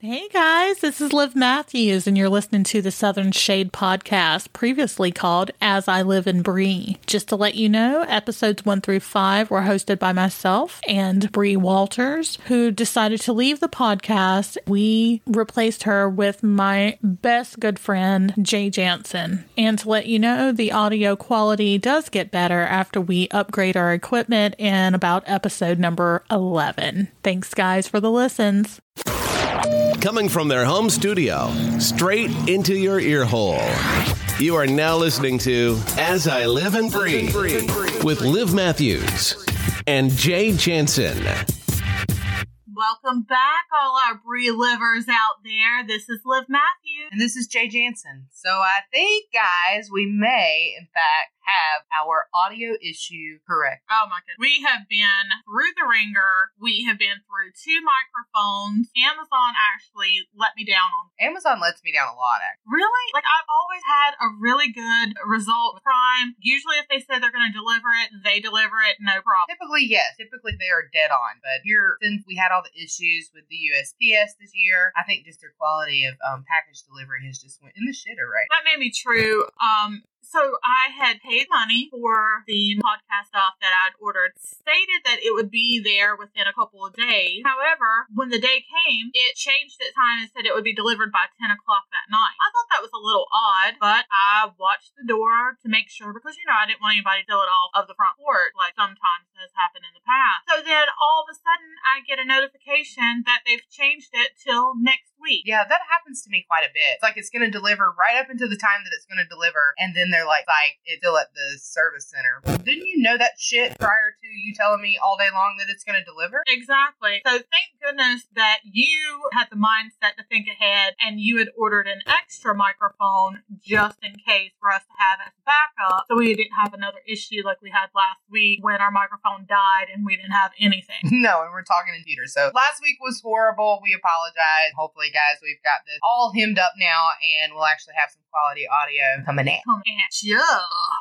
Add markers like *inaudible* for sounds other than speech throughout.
Hey guys, this is Liv Matthews, and you're listening to the Southern Shade podcast, previously called As I Live and Bree. Just to let you know, episodes one through five were hosted by myself and Bree Walters, who decided to leave the podcast. We replaced her with my best good friend, Jay Jansen. And to let you know, the audio quality does get better after we upgrade our equipment in about episode number 11. Thanks, guys, for the listens. Coming from their home studio, straight into your ear hole. You are now listening to As I Live and Breathe with Liv Matthews and Jay Jansen. Welcome back, all our Brie livers out there. This is Liv Matthews. And this is Jay Jansen. So I think, guys, we may, in fact, have our audio issue correct. Oh my goodness. We have been through the ringer. We have been through two microphones. Amazon actually let me down on Amazon lets me down a lot, actually. Really? Like I've always had a really good result with Prime. Usually if they say they're gonna deliver it, they deliver it, no problem. Typically, yes. Typically they are dead on. But here since we had all the issues with the USPS this year, I think just their quality of um, package delivery has just went in the shitter, right? That may be true. Um, so I had paid money for the podcast stuff that I'd ordered, stated that it would be there within a couple of days. However, when the day came, it changed its time and said it would be delivered by 10 o'clock that night. I thought that was a little odd, but I watched the door to make sure because, you know, I didn't want anybody to steal it off of the front porch like sometimes has happened in the past. So then all of a sudden I get a notification that they've changed it till next week. Yeah, that happens to me quite a bit. It's like it's going to deliver right up until the time that it's going to deliver, and then they're like, like it's still at the service center. Didn't you know that shit prior to you telling me all day long that it's going to deliver? Exactly. So thank goodness that you had the mindset to think ahead and you had ordered an extra microphone just in case for us to have as backup so we didn't have another issue like we had last week when our microphone died and we didn't have anything. *laughs* no, and we're talking in Peter. So last week was horrible. We apologize. Hopefully, guys, we've got this all hemmed up now and we'll actually have some quality audio coming in. Coming at you.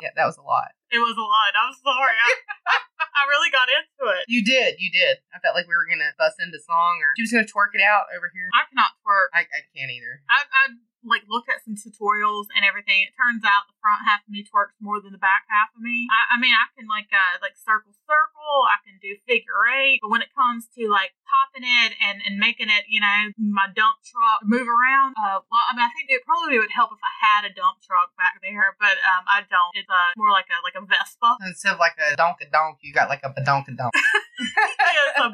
Yeah, that was a lot. It was a lot. I'm sorry. I, *laughs* I really got into it. You did, you did. I felt like we were gonna bust into song, or she was gonna twerk it out over here. I cannot twerk. I, I can't either. I, I like looked at some tutorials and everything. It turns out the front half of me twerks more than the back half of me. I, I mean, I can like uh like circle circle. I can do figure eight, but when it comes to like popping it and and making it, you know, my dump truck move around. Uh, well, I mean, I think it probably would help if I had a dump truck back there, but um, I don't. It's uh, more like a like a Vespa. *laughs* Instead of like a donka donk, you got like a badonka donk. *laughs* yeah, it's a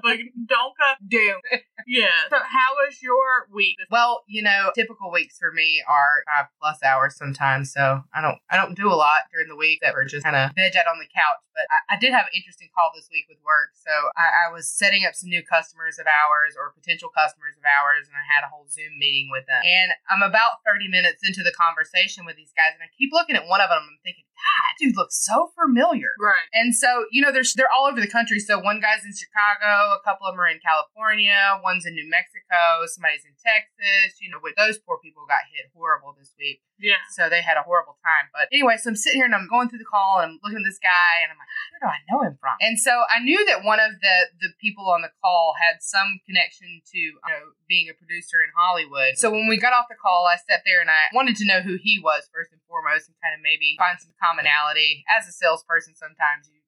donka doom. Yeah. So, how was your week? Well, you know, typical weeks for me are five plus hours sometimes, so I don't I don't do a lot during the week that we're just kind of veg out on the couch. But I, I, did have an interesting call this week with work, so I, I was setting up some new customers of ours or potential customers of ours, and I had a whole Zoom meeting with them. And I'm about 30 minutes into the conversation with these guys, and I keep looking at one of them I'm thinking, God, dude looks so familiar. Right. And so, you know, they're, they're all over the country. So one guy's in Chicago, a couple of them are in California, one's in New Mexico, somebody's in Texas. You know, with those poor people got hit horrible this week. Yeah. So they had a horrible time. But anyway, so I'm sitting here and I'm going through the call and I'm looking at this guy and I'm like, where do I know him from? And so I knew that one of the the people on the call had some connection to you know being a producer in Hollywood. So when we got off the call, I sat there and I wanted to know who he was first and foremost and kind of maybe find some commonality. As a salesperson, sometimes you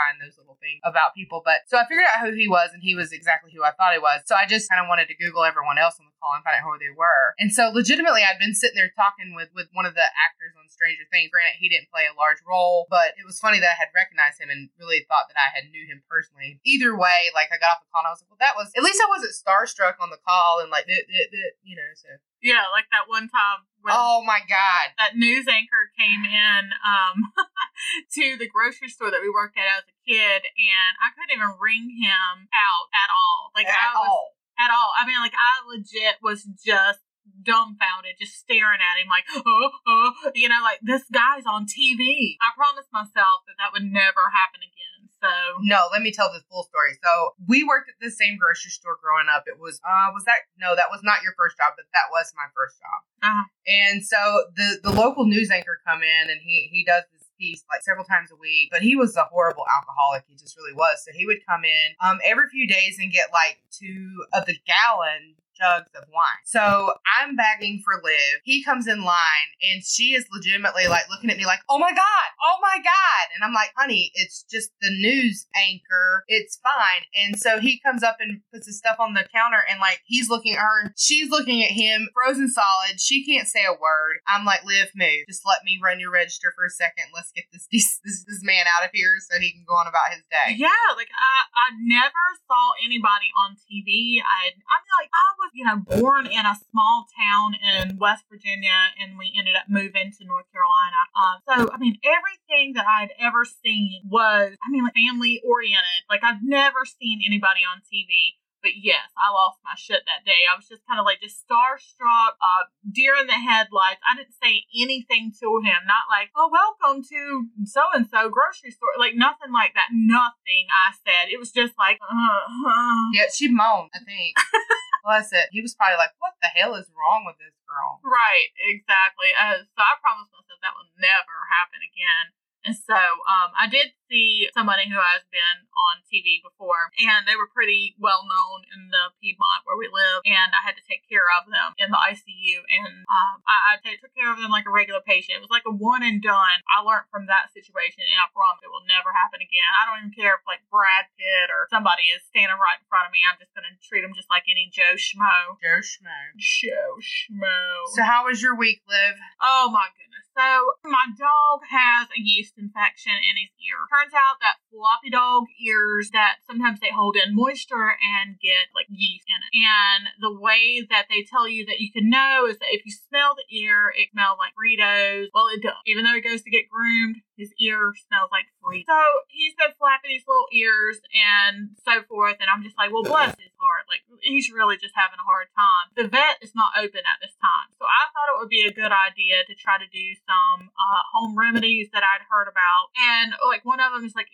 find those little things about people. But so I figured out who he was, and he was exactly who I thought he was. So I just kind of wanted to Google everyone else the call and find out who they were. And so legitimately, I'd been sitting there talking with with one of the actors on Stranger Things. Granted, he didn't play a large role, but it was funny that I had recognized him and really thought that I had knew him personally. Either way, like I got off the call and I was like, well, that was at least I wasn't starstruck on the call and like, you know, so. Yeah, like that one time when oh my god, that news anchor came in um, *laughs* to the grocery store that we worked at as a kid, and I couldn't even ring him out at all. Like at I was, all. At all. I mean, like I legit was just dumbfounded, just staring at him, like, oh, oh, you know, like this guy's on TV. I promised myself that that would never happen again. So No, let me tell the full story. So we worked at the same grocery store growing up. It was uh was that no, that was not your first job, but that was my first job. uh, And so the the local news anchor come in and he he does this piece like several times a week, but he was a horrible alcoholic. He just really was. So he would come in um every few days and get like two of the gallon jugs of wine. So I'm bagging for Liv. He comes in line and she is legitimately like looking at me like, oh my God, oh my God. And I'm like, honey, it's just the news anchor. It's fine. And so he comes up and puts his stuff on the counter and like he's looking at her. She's looking at him, frozen solid. She can't say a word. I'm like, Liv, move. Just let me run your register for a second. Let's get this, *laughs* this, this man out of here so he can go on about his day. Yeah, like I, I never saw anybody on TV. I, I mean, like I was, you know, born in a small town in West Virginia, and we ended up moving to North Carolina. Uh, so, I mean, everything that I'd ever seen was, I mean, like family oriented. Like I've never seen anybody on TV but yes, I lost my shit that day. I was just kind of like just starstruck, uh, deer in the headlights. I didn't say anything to him, not like, oh, welcome to so and so grocery store. Like nothing like that. Nothing I said. It was just like, uh, uh. Yeah, she moaned, I think. *laughs* Bless it. He was probably like, what the hell is wrong with this girl? Right, exactly. Uh, so I promised myself that will never happen again. And so um, I did see somebody who has been on TV before, and they were pretty well known in the Piedmont where we live, and I had to take care of them in the ICU, and um, I, I took care of them like a regular patient. It was like a one and done. I learned from that situation, and I promise it will never happen again. I don't even care if like Brad Pitt or somebody is standing right in front of me. I'm just gonna treat them just like any Joe Schmo. Joe Schmo. Joe Schmo. So how was your week, Liv? Oh my goodness. So my dog has a yeast infection in his ear. Turns out that floppy dog ears that sometimes they hold in moisture and get like yeast in it. And the way that they tell you that you can know is that if you smell the ear, it smells like Fritos. Well, it does. Even though he goes to get groomed, his ear smells like Fritos. So he's been flapping his little ears and so forth. And I'm just like, well, bless his heart. Like he's really just having a hard time. The vet is not open at this time. So I thought it would be a good idea to try to do some uh, home remedies that I'd heard about. And like one of them is like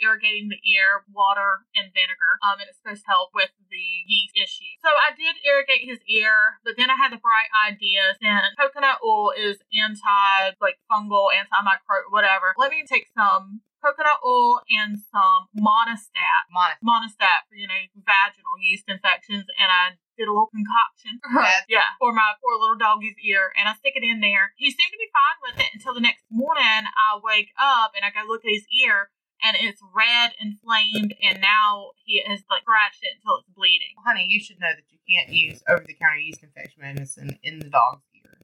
the ear, water and vinegar. Um, and it's supposed to help with the yeast issue. So I did irrigate his ear, but then I had the bright idea since coconut oil is anti like fungal, antimicrobial, whatever. Let me take some coconut oil and some monistat. Monistat. Monistat for, you know, vaginal yeast infections. And I did a little concoction. *laughs* yeah, for my poor little doggy's ear. And I stick it in there. He seemed to be fine with it until the next morning I wake up and I go look at his ear and it's red, inflamed, and now he has like scratched it until it's bleeding. Well, honey, you should know that you can't use over the counter yeast infection medicine in the dog's ear.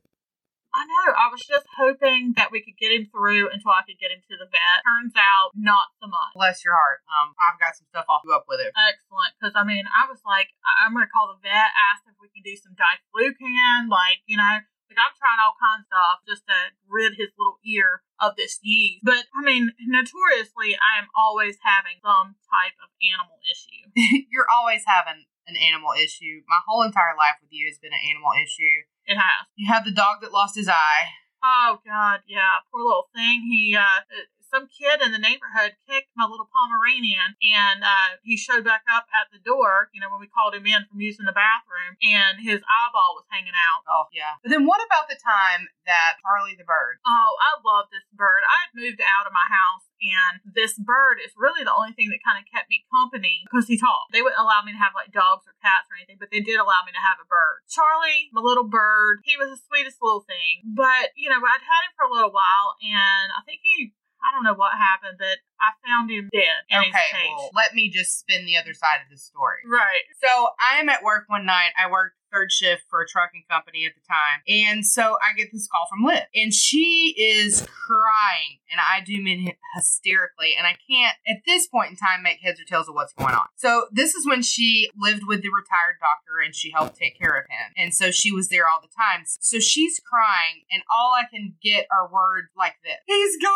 I know. I was just hoping that we could get him through until I could get him to the vet. Turns out, not so much. Bless your heart. Um, I've got some stuff I'll do up with it. Excellent. Because, I mean, I was like, I'm going to call the vet, ask if we can do some diflucan, like, you know, like I'm trying all kinds of stuff just to rid his little ear of this yeast. But I mean, notoriously, I am always having some type of animal issue. *laughs* You're always having an animal issue. My whole entire life with you has been an animal issue. It has. You have the dog that lost his eye. Oh God, yeah, poor little thing. He uh, some kid in the neighborhood kicked my little Pomeranian, and uh, he showed back up at the door. You know, when we called him in from using the bathroom, and his eyeball was hanging out. Oh yeah. But then what about the time that Charlie the bird? Oh, I love this bird. I had moved out of my house and this bird is really the only thing that kind of kept me company because he talked. They wouldn't allow me to have like dogs or cats or anything, but they did allow me to have a bird. Charlie, my little bird, he was the sweetest little thing. But, you know, I'd had him for a little while and I think he I don't know what happened, but I found him dead. okay, well, let me just spin the other side of the story. Right. So I am at work one night. I worked third shift for a trucking company at the time. And so I get this call from Liv, and she is crying, and I do mean hysterically. And I can't, at this point in time, make heads or tails of what's going on. So this is when she lived with the retired doctor and she helped take care of him. And so she was there all the time. So she's crying, and all I can get are words like this He's gone.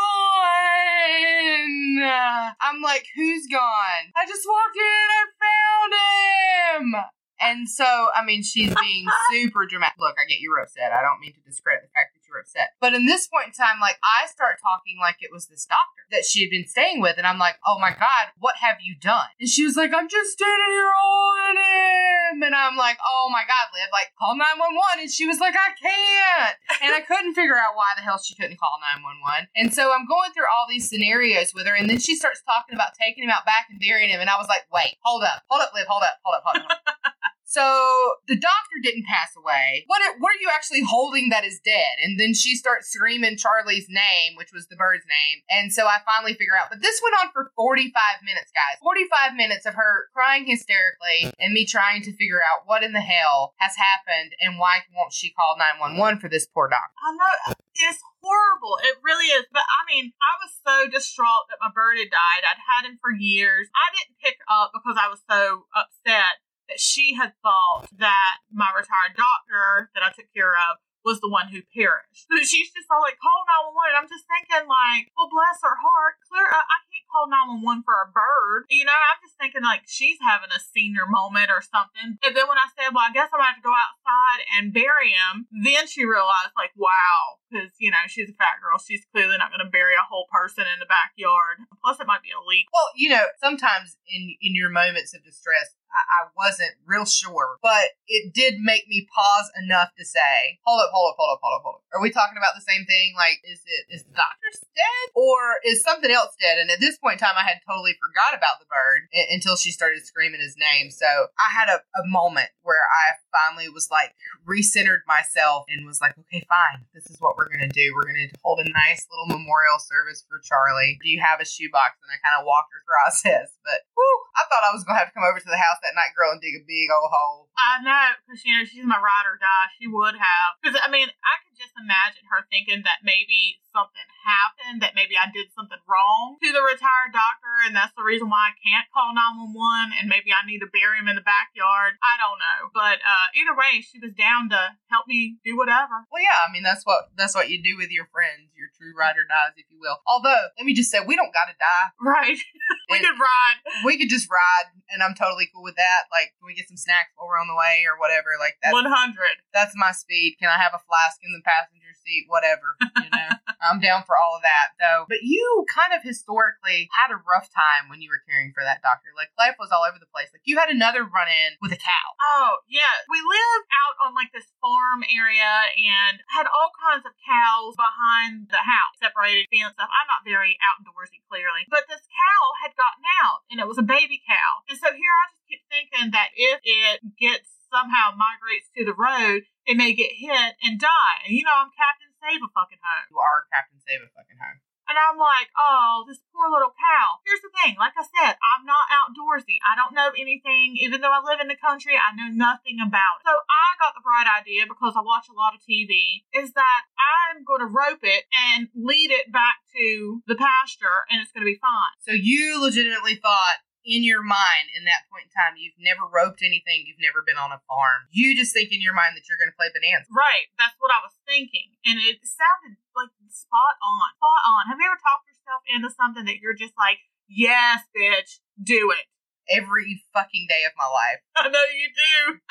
I'm like, Who's gone? I just walked in I found him. And so, I mean, she's being *laughs* super dramatic. Look, I get you're upset. I don't mean to discredit the fact that you're upset. But in this point in time, like, I start talking like it was this doctor that she had been staying with. And I'm like, oh my God, what have you done? And she was like, I'm just standing here holding him. And I'm like, oh my God, Liv, like, call 911. And she was like, I can't. And I couldn't figure out why the hell she couldn't call 911. And so I'm going through all these scenarios with her. And then she starts talking about taking him out back and burying him. And I was like, wait, hold up, hold up, Liv, hold up, hold up, hold up. So the doctor didn't pass away. What are, what are you actually holding that is dead? And then she starts screaming Charlie's name, which was the bird's name. And so I finally figure out. But this went on for 45 minutes, guys. 45 minutes of her crying hysterically and me trying to figure out what in the hell has happened and why won't she call 911 for this poor doctor. I know it's horrible. It really is. But I mean, I was so distraught that my bird had died. I'd had him for years. I didn't pick up because I was so upset that she had thought that my retired doctor that I took care of was the one who perished. *laughs* So she's just all like, call 911. I'm just thinking, like, well, bless her heart. Clear, I, I can't call 911 for a bird. You know, I'm just thinking, like, she's having a senior moment or something. And then when I said, well, I guess I'm going to have to go outside and bury him, then she realized, like, wow, because, you know, she's a fat girl. She's clearly not going to bury a whole person in the backyard. Plus, it might be illegal. Well, you know, sometimes in, in your moments of distress, I, wasn't real sure, but it did make me pause enough to say, hold up, hold up, hold up, hold up, hold up. Are we talking about the same thing? Like, is it, is the doctor dead or is something else dead? And at this point in time, I had totally forgot about the bird until she started screaming his name. So I had a, a moment where I finally was like, recentered myself and was like, okay, fine. This is what we're going to do. We're going to hold a nice little memorial service for Charlie. Do you have a shoebox? And I kind of walked her *laughs* process, but whew, I thought I was going to have to come over to the house that night, girl, and dig a big old hole. I know, because, you know, she's my ride or die. She would have. Because, I mean, I just imagine her thinking that maybe something happened, that maybe I did something wrong to the retired doctor, and that's the reason why I can't call 911, and maybe I need to bury him in the backyard. I don't know. But uh, either way, she was down to help me do whatever. Well, yeah, I mean, that's what that's what you do with your friends, your true ride or dies, if you will. Although, let me just say, we don't got to die. Right. *laughs* we could ride. We could just ride, and I'm totally cool with that. Like, can we get some snacks while we're on the way or whatever? Like that. 100. That's my speed. Can I have a flask in the passenger seat? Whatever. You know, *laughs* I'm down for all of that. though. but you kind of historically had a rough time when you were caring for that doctor. Like, life was all over the place. Like, you had another run in with a cow. Oh, yeah. We lived out on like this farm area and had all kinds of cows behind the house, separated fence stuff. I'm not very outdoorsy, clearly. But this cow had gotten out and it was a baby cow. And so here I just keep thinking that if it gets somehow migrates to the road, it may get hit and die. And you know, I'm Captain Save a fucking home. You are Captain Save a fucking home. And I'm like, oh, this poor little cow. Here's the thing, like I said, I'm not outdoorsy. I don't know anything. Even though I live in the country, I know nothing about it. So I got the bright idea because I watch a lot of TV, is that I'm going to rope it and lead it back to the pasture and it's going to be fine. So you legitimately thought in your mind in that point in time, you've never roped anything, you've never been on a farm. You just think in your mind that you're going to play bonanza. Right. That's what I was thinking. And it sounded like spot on. Spot on. Have you ever talked yourself into something that you're just like, yes, bitch, do it? Every fucking day of my life. *laughs* I know you do.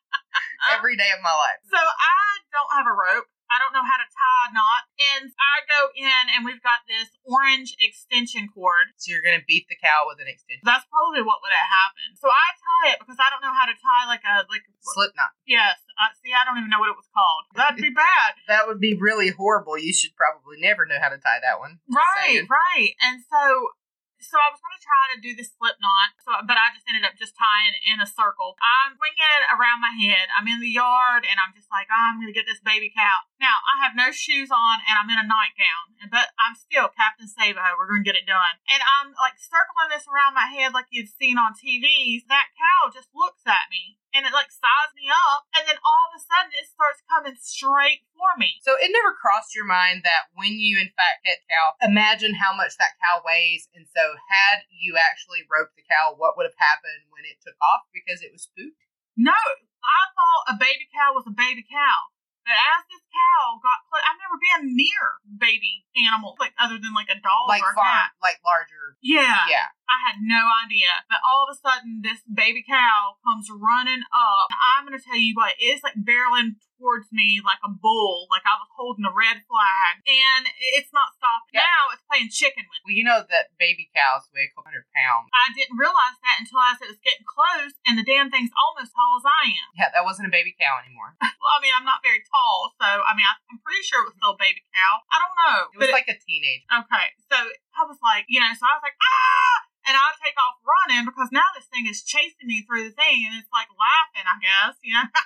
*laughs* Every day of my life. So I don't have a rope. I don't know how to tie a knot. And I go in and we've got this orange extension cord. So you're going to beat the cow with an extension. That's probably what would have happened. So I tie it because I don't know how to tie like a like a, slip knot. Yes. Uh, see, I don't even know what it was called. That'd be bad. *laughs* that would be really horrible. You should probably never know how to tie that one. Right, right. And so so I was going to try to do the slip knot, so but I just ended up just tying in a circle. I'm swinging it around my head. I'm in the yard, and I'm just like, oh, I'm going to get this baby cow. Now I have no shoes on, and I'm in a nightgown, but I'm still Captain Savo. We're going to get it done, and I'm like circling this around my head like you'd seen on TVs. That cow just looks at me and it like sized me up, and then all of a sudden it starts coming straight for me. So it never crossed your mind that when you in fact hit cow, imagine how much that cow weighs, and so had you actually roped the cow, what would have happened when it took off because it was spooked? No, I thought a baby cow was a baby cow. But as this cow got close, I've never been near baby animals, like other than like a dog like or a farm, cat. like larger. Yeah. Yeah. I had no idea. But all of a sudden, this baby cow comes running up. I'm going to tell you what, it's like barreling towards me like a bull, like I was holding a red flag. And it's not stopping. Yeah. Now it's playing chicken with me. Well, you know that baby cows weigh a couple hundred pounds. I didn't realize that until as it was getting close, and the damn thing's almost tall as I am. Yeah, that wasn't a baby cow anymore. *laughs* well, I mean, I'm not very tall, so I mean, I, I'm pretty sure it was still a baby cow. I don't know. It was like a teenage. Okay, so I was like, you know, so I was like, ah! And I take off running because now this thing is chasing me through the thing and it's like laughing, I guess, you know. *laughs*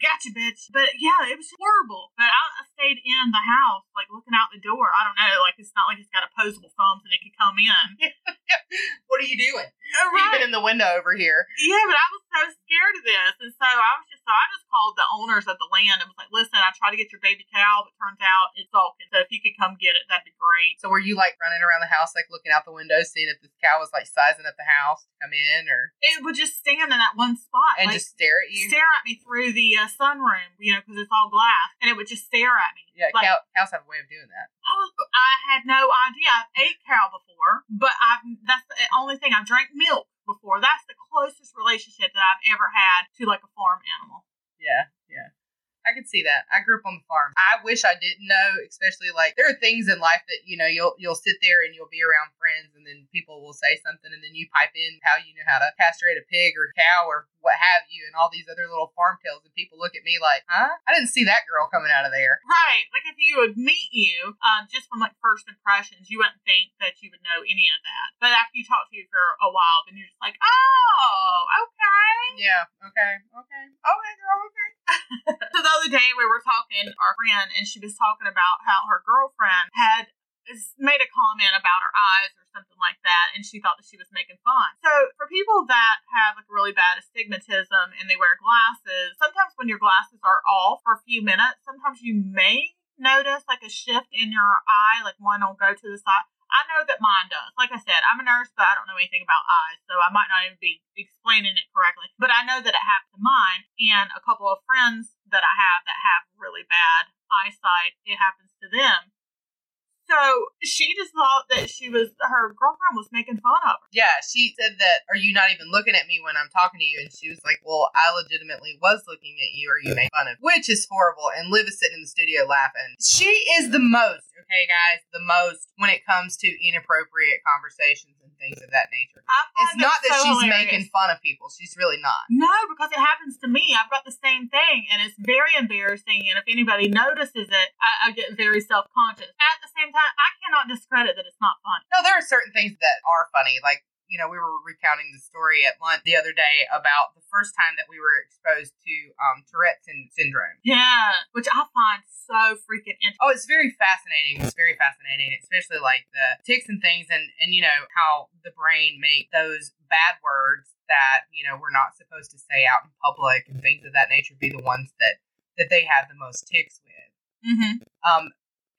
gotcha, bitch. But yeah, it was horrible. But I, I, stayed in the house, like looking out the door. I don't know, like it's not like it's got opposable thumbs and it could come in. *laughs* what are you doing? Uh, right. Peeping in the window over here. Yeah, but I was so scared of this, and so I was just so I just called the owners of the land and was like, "Listen, I tried to get your baby cow, but turns out it's sulking. So if you could come get it, that'd be great." So were you like running around the house, like looking out the window, seeing if this cow was like sizing up the house to come in, or it would just stand in that one spot and like, just stare at you, stare at me through the uh, sunroom, you know, because it's all glass, and it would just stare at me. Yeah, like, cow, cows have a way of doing that. I, was, I had no idea. I've ate cow before, but I've that's the only thing I've drank milk before. That's the closest relationship that I've ever had to like a farm animal. Yeah, yeah. I can see that. I grew up on the farm. I wish I didn't know, especially like there are things in life that you know you'll you'll sit there and you'll be around friends, and then people will say something, and then you pipe in how you know how to castrate a pig or cow or what have you, and all these other little farm tales, and people look at me like, huh? I didn't see that girl coming out of there. Right. Like if you would meet you, um, just from like first impressions, you wouldn't think that you would know any of that. But after you talk to you for a while, then you're just like, oh, okay. Yeah. Okay. Okay. Okay, girl. Okay. *laughs* so other day we were talking our friend, and she was talking about how her girlfriend had made a comment about her eyes or something like that, and she thought that she was making fun. So, for people that have like really bad astigmatism and they wear glasses, sometimes when your glasses are off for a few minutes, sometimes you may notice like a shift in your eye, like one will go to the side. I know that mine does. Like I said, I'm a nurse, but I don't know anything about eyes, so I might not even be explaining it correctly. But I know that it happened to mine and a couple of friends that I have that have really bad eyesight. It happens to them. So she just thought that she was her girlfriend was making fun of her. Yeah, she said that. Are you not even looking at me when I'm talking to you? And she was like, "Well, I legitimately was looking at you, or you made fun of." Which is horrible. And Liv is sitting in the studio laughing. She is the most okay, guys, the most when it comes to inappropriate conversations things of that nature. It's not that so she's hilarious. making fun of people. She's really not. No, because it happens to me. I've got the same thing, and it's very embarrassing. And if anybody notices it, I, I get very self conscious. At the same time, I cannot discredit that it's not funny. No, there are certain things that are funny, like you know, we were recounting the story at lunch the other day about the first time that we were exposed to um, Tourette's syndrome. Yeah, which I find so freaking interesting. Oh, it's very fascinating. It's very fascinating, especially like the ticks and things, and and you know how the brain make those bad words that you know we're not supposed to say out in public and things of that nature be the ones that that they have the most ticks with. Mm-hmm. Um,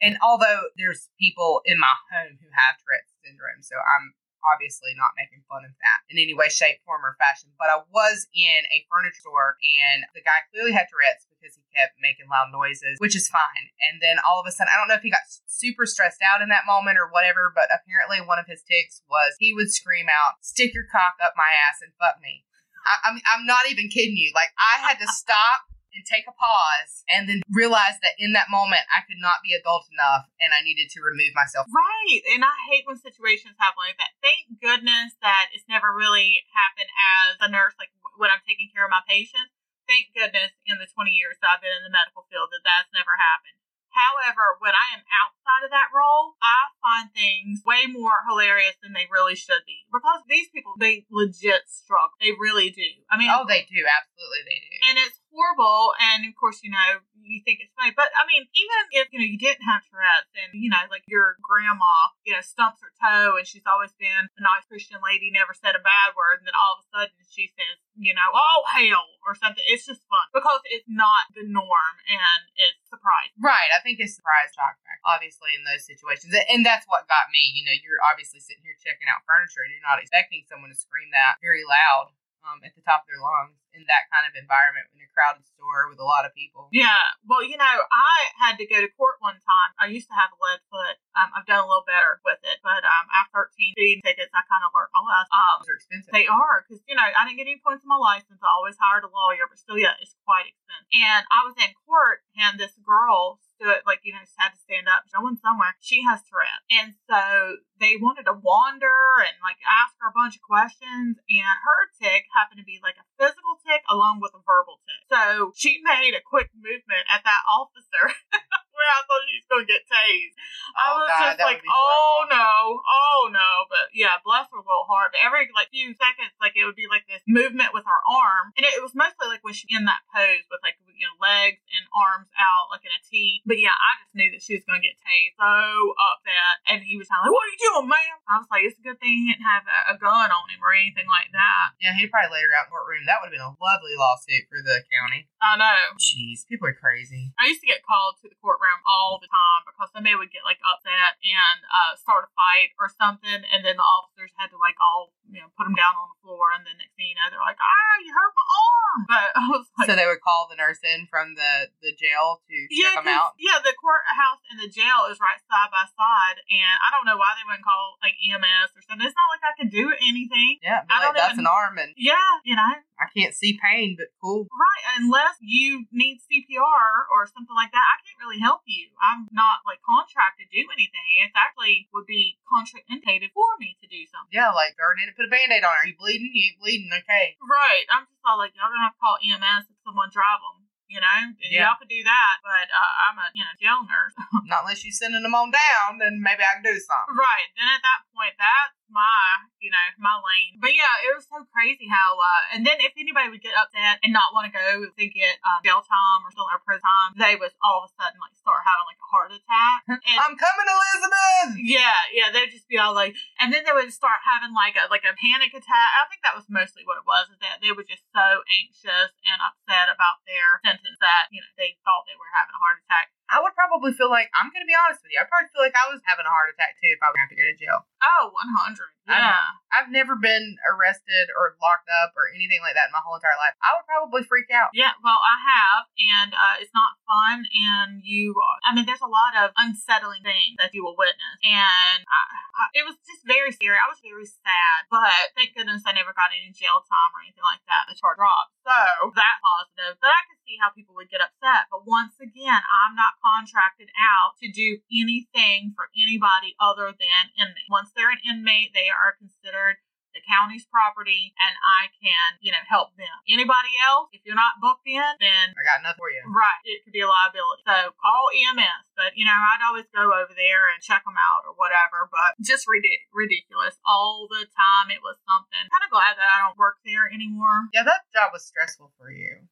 and although there's people in my home who have Tourette's syndrome, so I'm obviously not making fun of that in any way, shape, form, or fashion. But I was in a furniture store and the guy clearly had Tourette's because he kept making loud noises, which is fine. And then all of a sudden, I don't know if he got super stressed out in that moment or whatever, but apparently one of his ticks was he would scream out, stick your cock up my ass and fuck me. I, I'm, I'm not even kidding you. Like, I had to stop and take a pause and then realize that in that moment I could not be adult enough and I needed to remove myself. Right. And I hate when situations happen like that. Thank goodness that it's never really happened as a nurse, like when I'm taking care of my patients. Thank goodness in the 20 years that I've been in the medical field that that's never happened. However, when I am outside of that role, I find things way more hilarious than they really should be. Because these people, they legit struggle. They really do. I mean, oh, they do. Absolutely, they do. And it's horrible. And of course, you know, you think it's funny. But I mean, even if, you know, you didn't have Tourette's and, you know, like your grandma, you know, stumps her toe and she's always been a nice Christian lady, never said a bad word. And then all of a sudden she says, you know, oh, hell or something. It's just fun because it's not the norm and it's surprise. Right. I think it's surprise shock obviously, in those situations. And that's what got me. You know, you're obviously sitting here checking out furniture and you're not expecting someone to scream that very loud um, at the top of their lungs in that kind of environment in a crowded store with a lot of people. Yeah. Well, you know, I had to go to court one time. I used to have a lead foot. Um, I've done a little better with it, but um, after 13 speeding tickets, I kind of learned my lesson. Um, They're expensive. They are because you know I didn't get any points on my license. I always hired a lawyer, but still, yeah, it's quite expensive. And I was in court, and this girl stood, like, you know, just had to stand up. No one somewhere. She has Tourette. And so they wanted to wander and, like, ask her a bunch of questions. And her tick happened to be, like, a physical tick along with a verbal tick. So she made a quick movement at that officer. *laughs* where I thought she was going to get tased. I Oh, was God, just like, oh no, oh no. But yeah, bless her little heart. But every like few seconds, like it would be like this movement with her arm, and it, it was mostly like when she in that pose with like you know legs and arms out like in a T. But yeah, I just knew that she was going to get tased. So upset, and he was kind of like, "What are you doing, ma'am?" I was like, "It's a good thing he didn't have a, a gun on him or anything like that." Yeah, he'd probably let her out in the courtroom. That would have been a lovely lawsuit for the county. I know. Jeez, people are crazy. I used to get called to the courtroom all the time because somebody would get like upset and uh, start a fight or something, and then the officers had to like all you know put them down on the floor, and then next thing you know they're like, "Ah, you hurt my arm!" But I was like, so they would call the nurse in from the, the jail to yeah, check them 'cause- out. Yeah, the courthouse and the jail is right side by side, and I don't know why they wouldn't call like EMS or something. It's not like I could do anything. Yeah, I like, don't that's even- an arm, and Yeah, you know, I can't see pain, but cool. Right, unless you need CPR or something like that, I can't really help you. I'm not like contracted to do anything. It actually would be contraindicated for me to do something. Yeah, like darn it, put a band aid on. Are you bleeding? You ain't bleeding. Okay. Right. I'm just all like, y'all gonna have to call EMS if someone drive them. You know, and Yeah. y'all could do that, but uh, I'm a you know jail nurse. *laughs* Not unless you sending them on down, then maybe I can do something. Right. Then at that point, that's my, you know, my lane. But yeah, it was so crazy how, uh, and then if anybody would get upset and not want to go to get um, jail time or still or prison time, they would all of a sudden like start having like a heart attack. *laughs* And I'm coming, Elizabeth. yeah, yeah, they'd just be all like, and then they would start having like a like a panic attack. I think that was mostly what it was, is that they were just so anxious and upset about their sentence that you know they thought they were having a heart attack. I would probably feel like I'm going to be honest with you. I probably feel like I was having a heart attack too if I would have to go to jail. Oh, 100. Yeah. I've never been arrested or locked up or anything like that in my whole entire life. I would probably freak out. Yeah, well, I have, and uh, it's not fun. And you, I mean, there's a lot of unsettling things that you will witness, and I, I, it was just very scary. I was very sad, but thank goodness I never got any jail time or anything like that. The charge dropped, so that positive. But I could see how people would get upset. But once again, I'm not contracted out to do anything for anybody other than inmate. Once they're an inmate, they are considered the county's property and I can, you know, help them. Anybody else, if you're not booked in, then I got nothing for you. right, it could be a liability. So call EMS. But, you know, I'd always go over there and check them out or whatever. But just ridic- ridiculous. All the time it was something. Kind of glad that I don't work there anymore. Yeah, that job was stressful for you.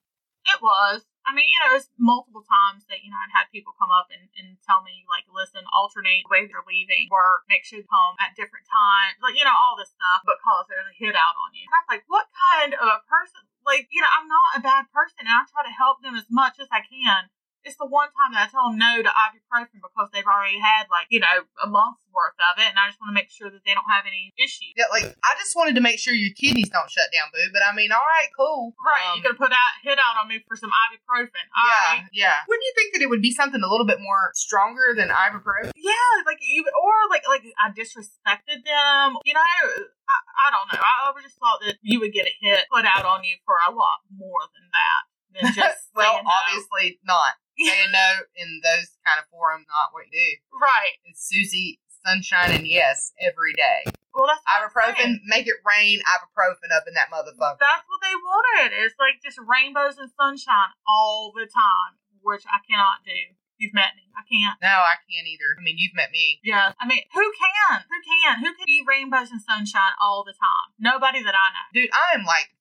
It was. I mean, you know, it's multiple times that, you know, I'd had people come up and, and tell me, like, listen, alternate the way they're leaving work, make sure you come at different times, like, you know, all this stuff because there's a hit out on you. And I'm like, what kind of a person, like, you know, I'm not a bad person and I try to help them as much as I can. It's the one time that I tell them no to ibuprofen because they've already had, like, you know, a month's worth of it and I just want to make sure that they don't have any issues. Yeah, like I just wanted to make sure your kidneys don't shut down, boo. But I mean, all right, cool. Right, Um, you could put out hit out on me for some ibuprofen. All yeah, right. yeah. Wouldn't you think that it would be something a little bit more stronger than ibuprofen? Yeah, like even or like like I disrespected them. You know, I, I don't know. I, I just thought that you would get a hit put out on you for a lot more than that than *laughs* just well, no. obviously not. Saying *laughs* no in those kind of forums, not what you do. right. It's Susie Sunshine and yes every day. Well, that's what I'm saying. Ibuprofen, make it rain. Ibuprofen up in that motherfucker. That's what they wanted. It's like just rainbows and sunshine all the time, which I cannot do. You've met me. I can't. No, I can't either. I mean, you've met me. Yeah. I mean, who can? Who can? Who can be rainbows and sunshine all the time? Nobody that I know. Dude, I am like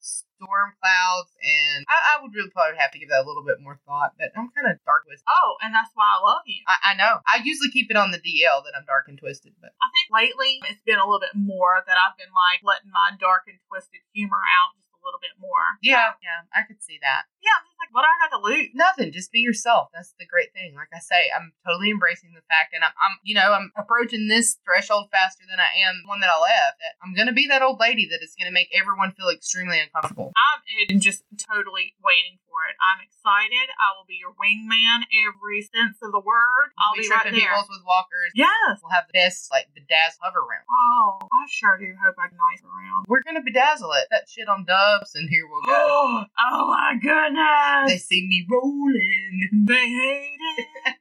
storm clouds, and I, I would really probably have to give that a little bit more thought, but I'm kind of dark twisted. Oh, and that's why I love you. I, I know. I usually keep it on the DL that I'm dark and twisted, but I think lately it's been a little bit more that I've been like letting my dark and twisted humor out just a little bit more. yeah, yeah, I could see that. Yeah, I'm just like, what do I got to lose? Nothing, just be yourself. That's the great thing. Like I say, I'm totally embracing the fact, and I'm, I'm, you know, I'm approaching this threshold faster than I am one that I left. I'm gonna be that old lady that is gonna make everyone feel extremely uncomfortable. I'm just totally waiting for it. I'm excited. I will be your wingman every sense of the word. I'll We'll be right tripping there. peoples with walkers. Yes. We'll have the best, like bedazzle Hoveround. Oh, I sure do hope I can nice around. We're gonna bedazzle it. That shit on dubs, and here we'll go. *gasps* oh my they see me rolling. They hate it. *laughs*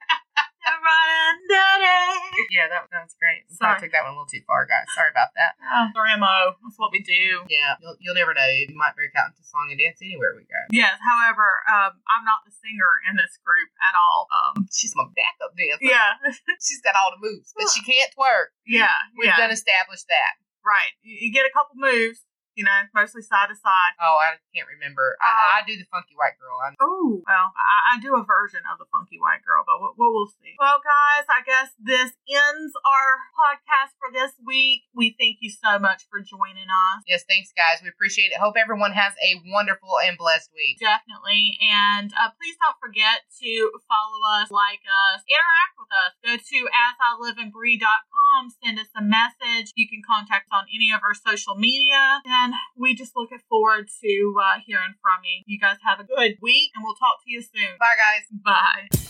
running dirty. Yeah, that, that was great. Sorry. probably took that one a little too far, guys. Sorry about that. Oh, Ramo. That's what we do. Yeah, you'll, you'll never know. You might break out into song and dance anywhere we go. Yes, however, um, I'm not the singer in this group at all. Um, She's my backup dancer. yeah, *laughs* She's got all the moves, but she can't twerk. yeah, We've yeah. done established that. right. You, you get a couple moves, you know, mostly side to side. Oh, I can't remember. Uh, I, I do the funky white girl. Oh, well, I, I do a version of the Funky White Girl, but we'll, we'll see. Well, guys, I guess this ends our podcast for this week. We thank you so much for joining us. yes, thanks, guys. We appreciate it. Hope everyone has a wonderful and blessed week. Definitely. And uh, please don't forget to follow us, like us, interact with us. Go to asiliveandbree.com, send us a message. You can contact us on any of our social media. And we just look forward to uh, hearing from you. You guys have a good week, and we'll talk to you soon. Bye, guys. Bye.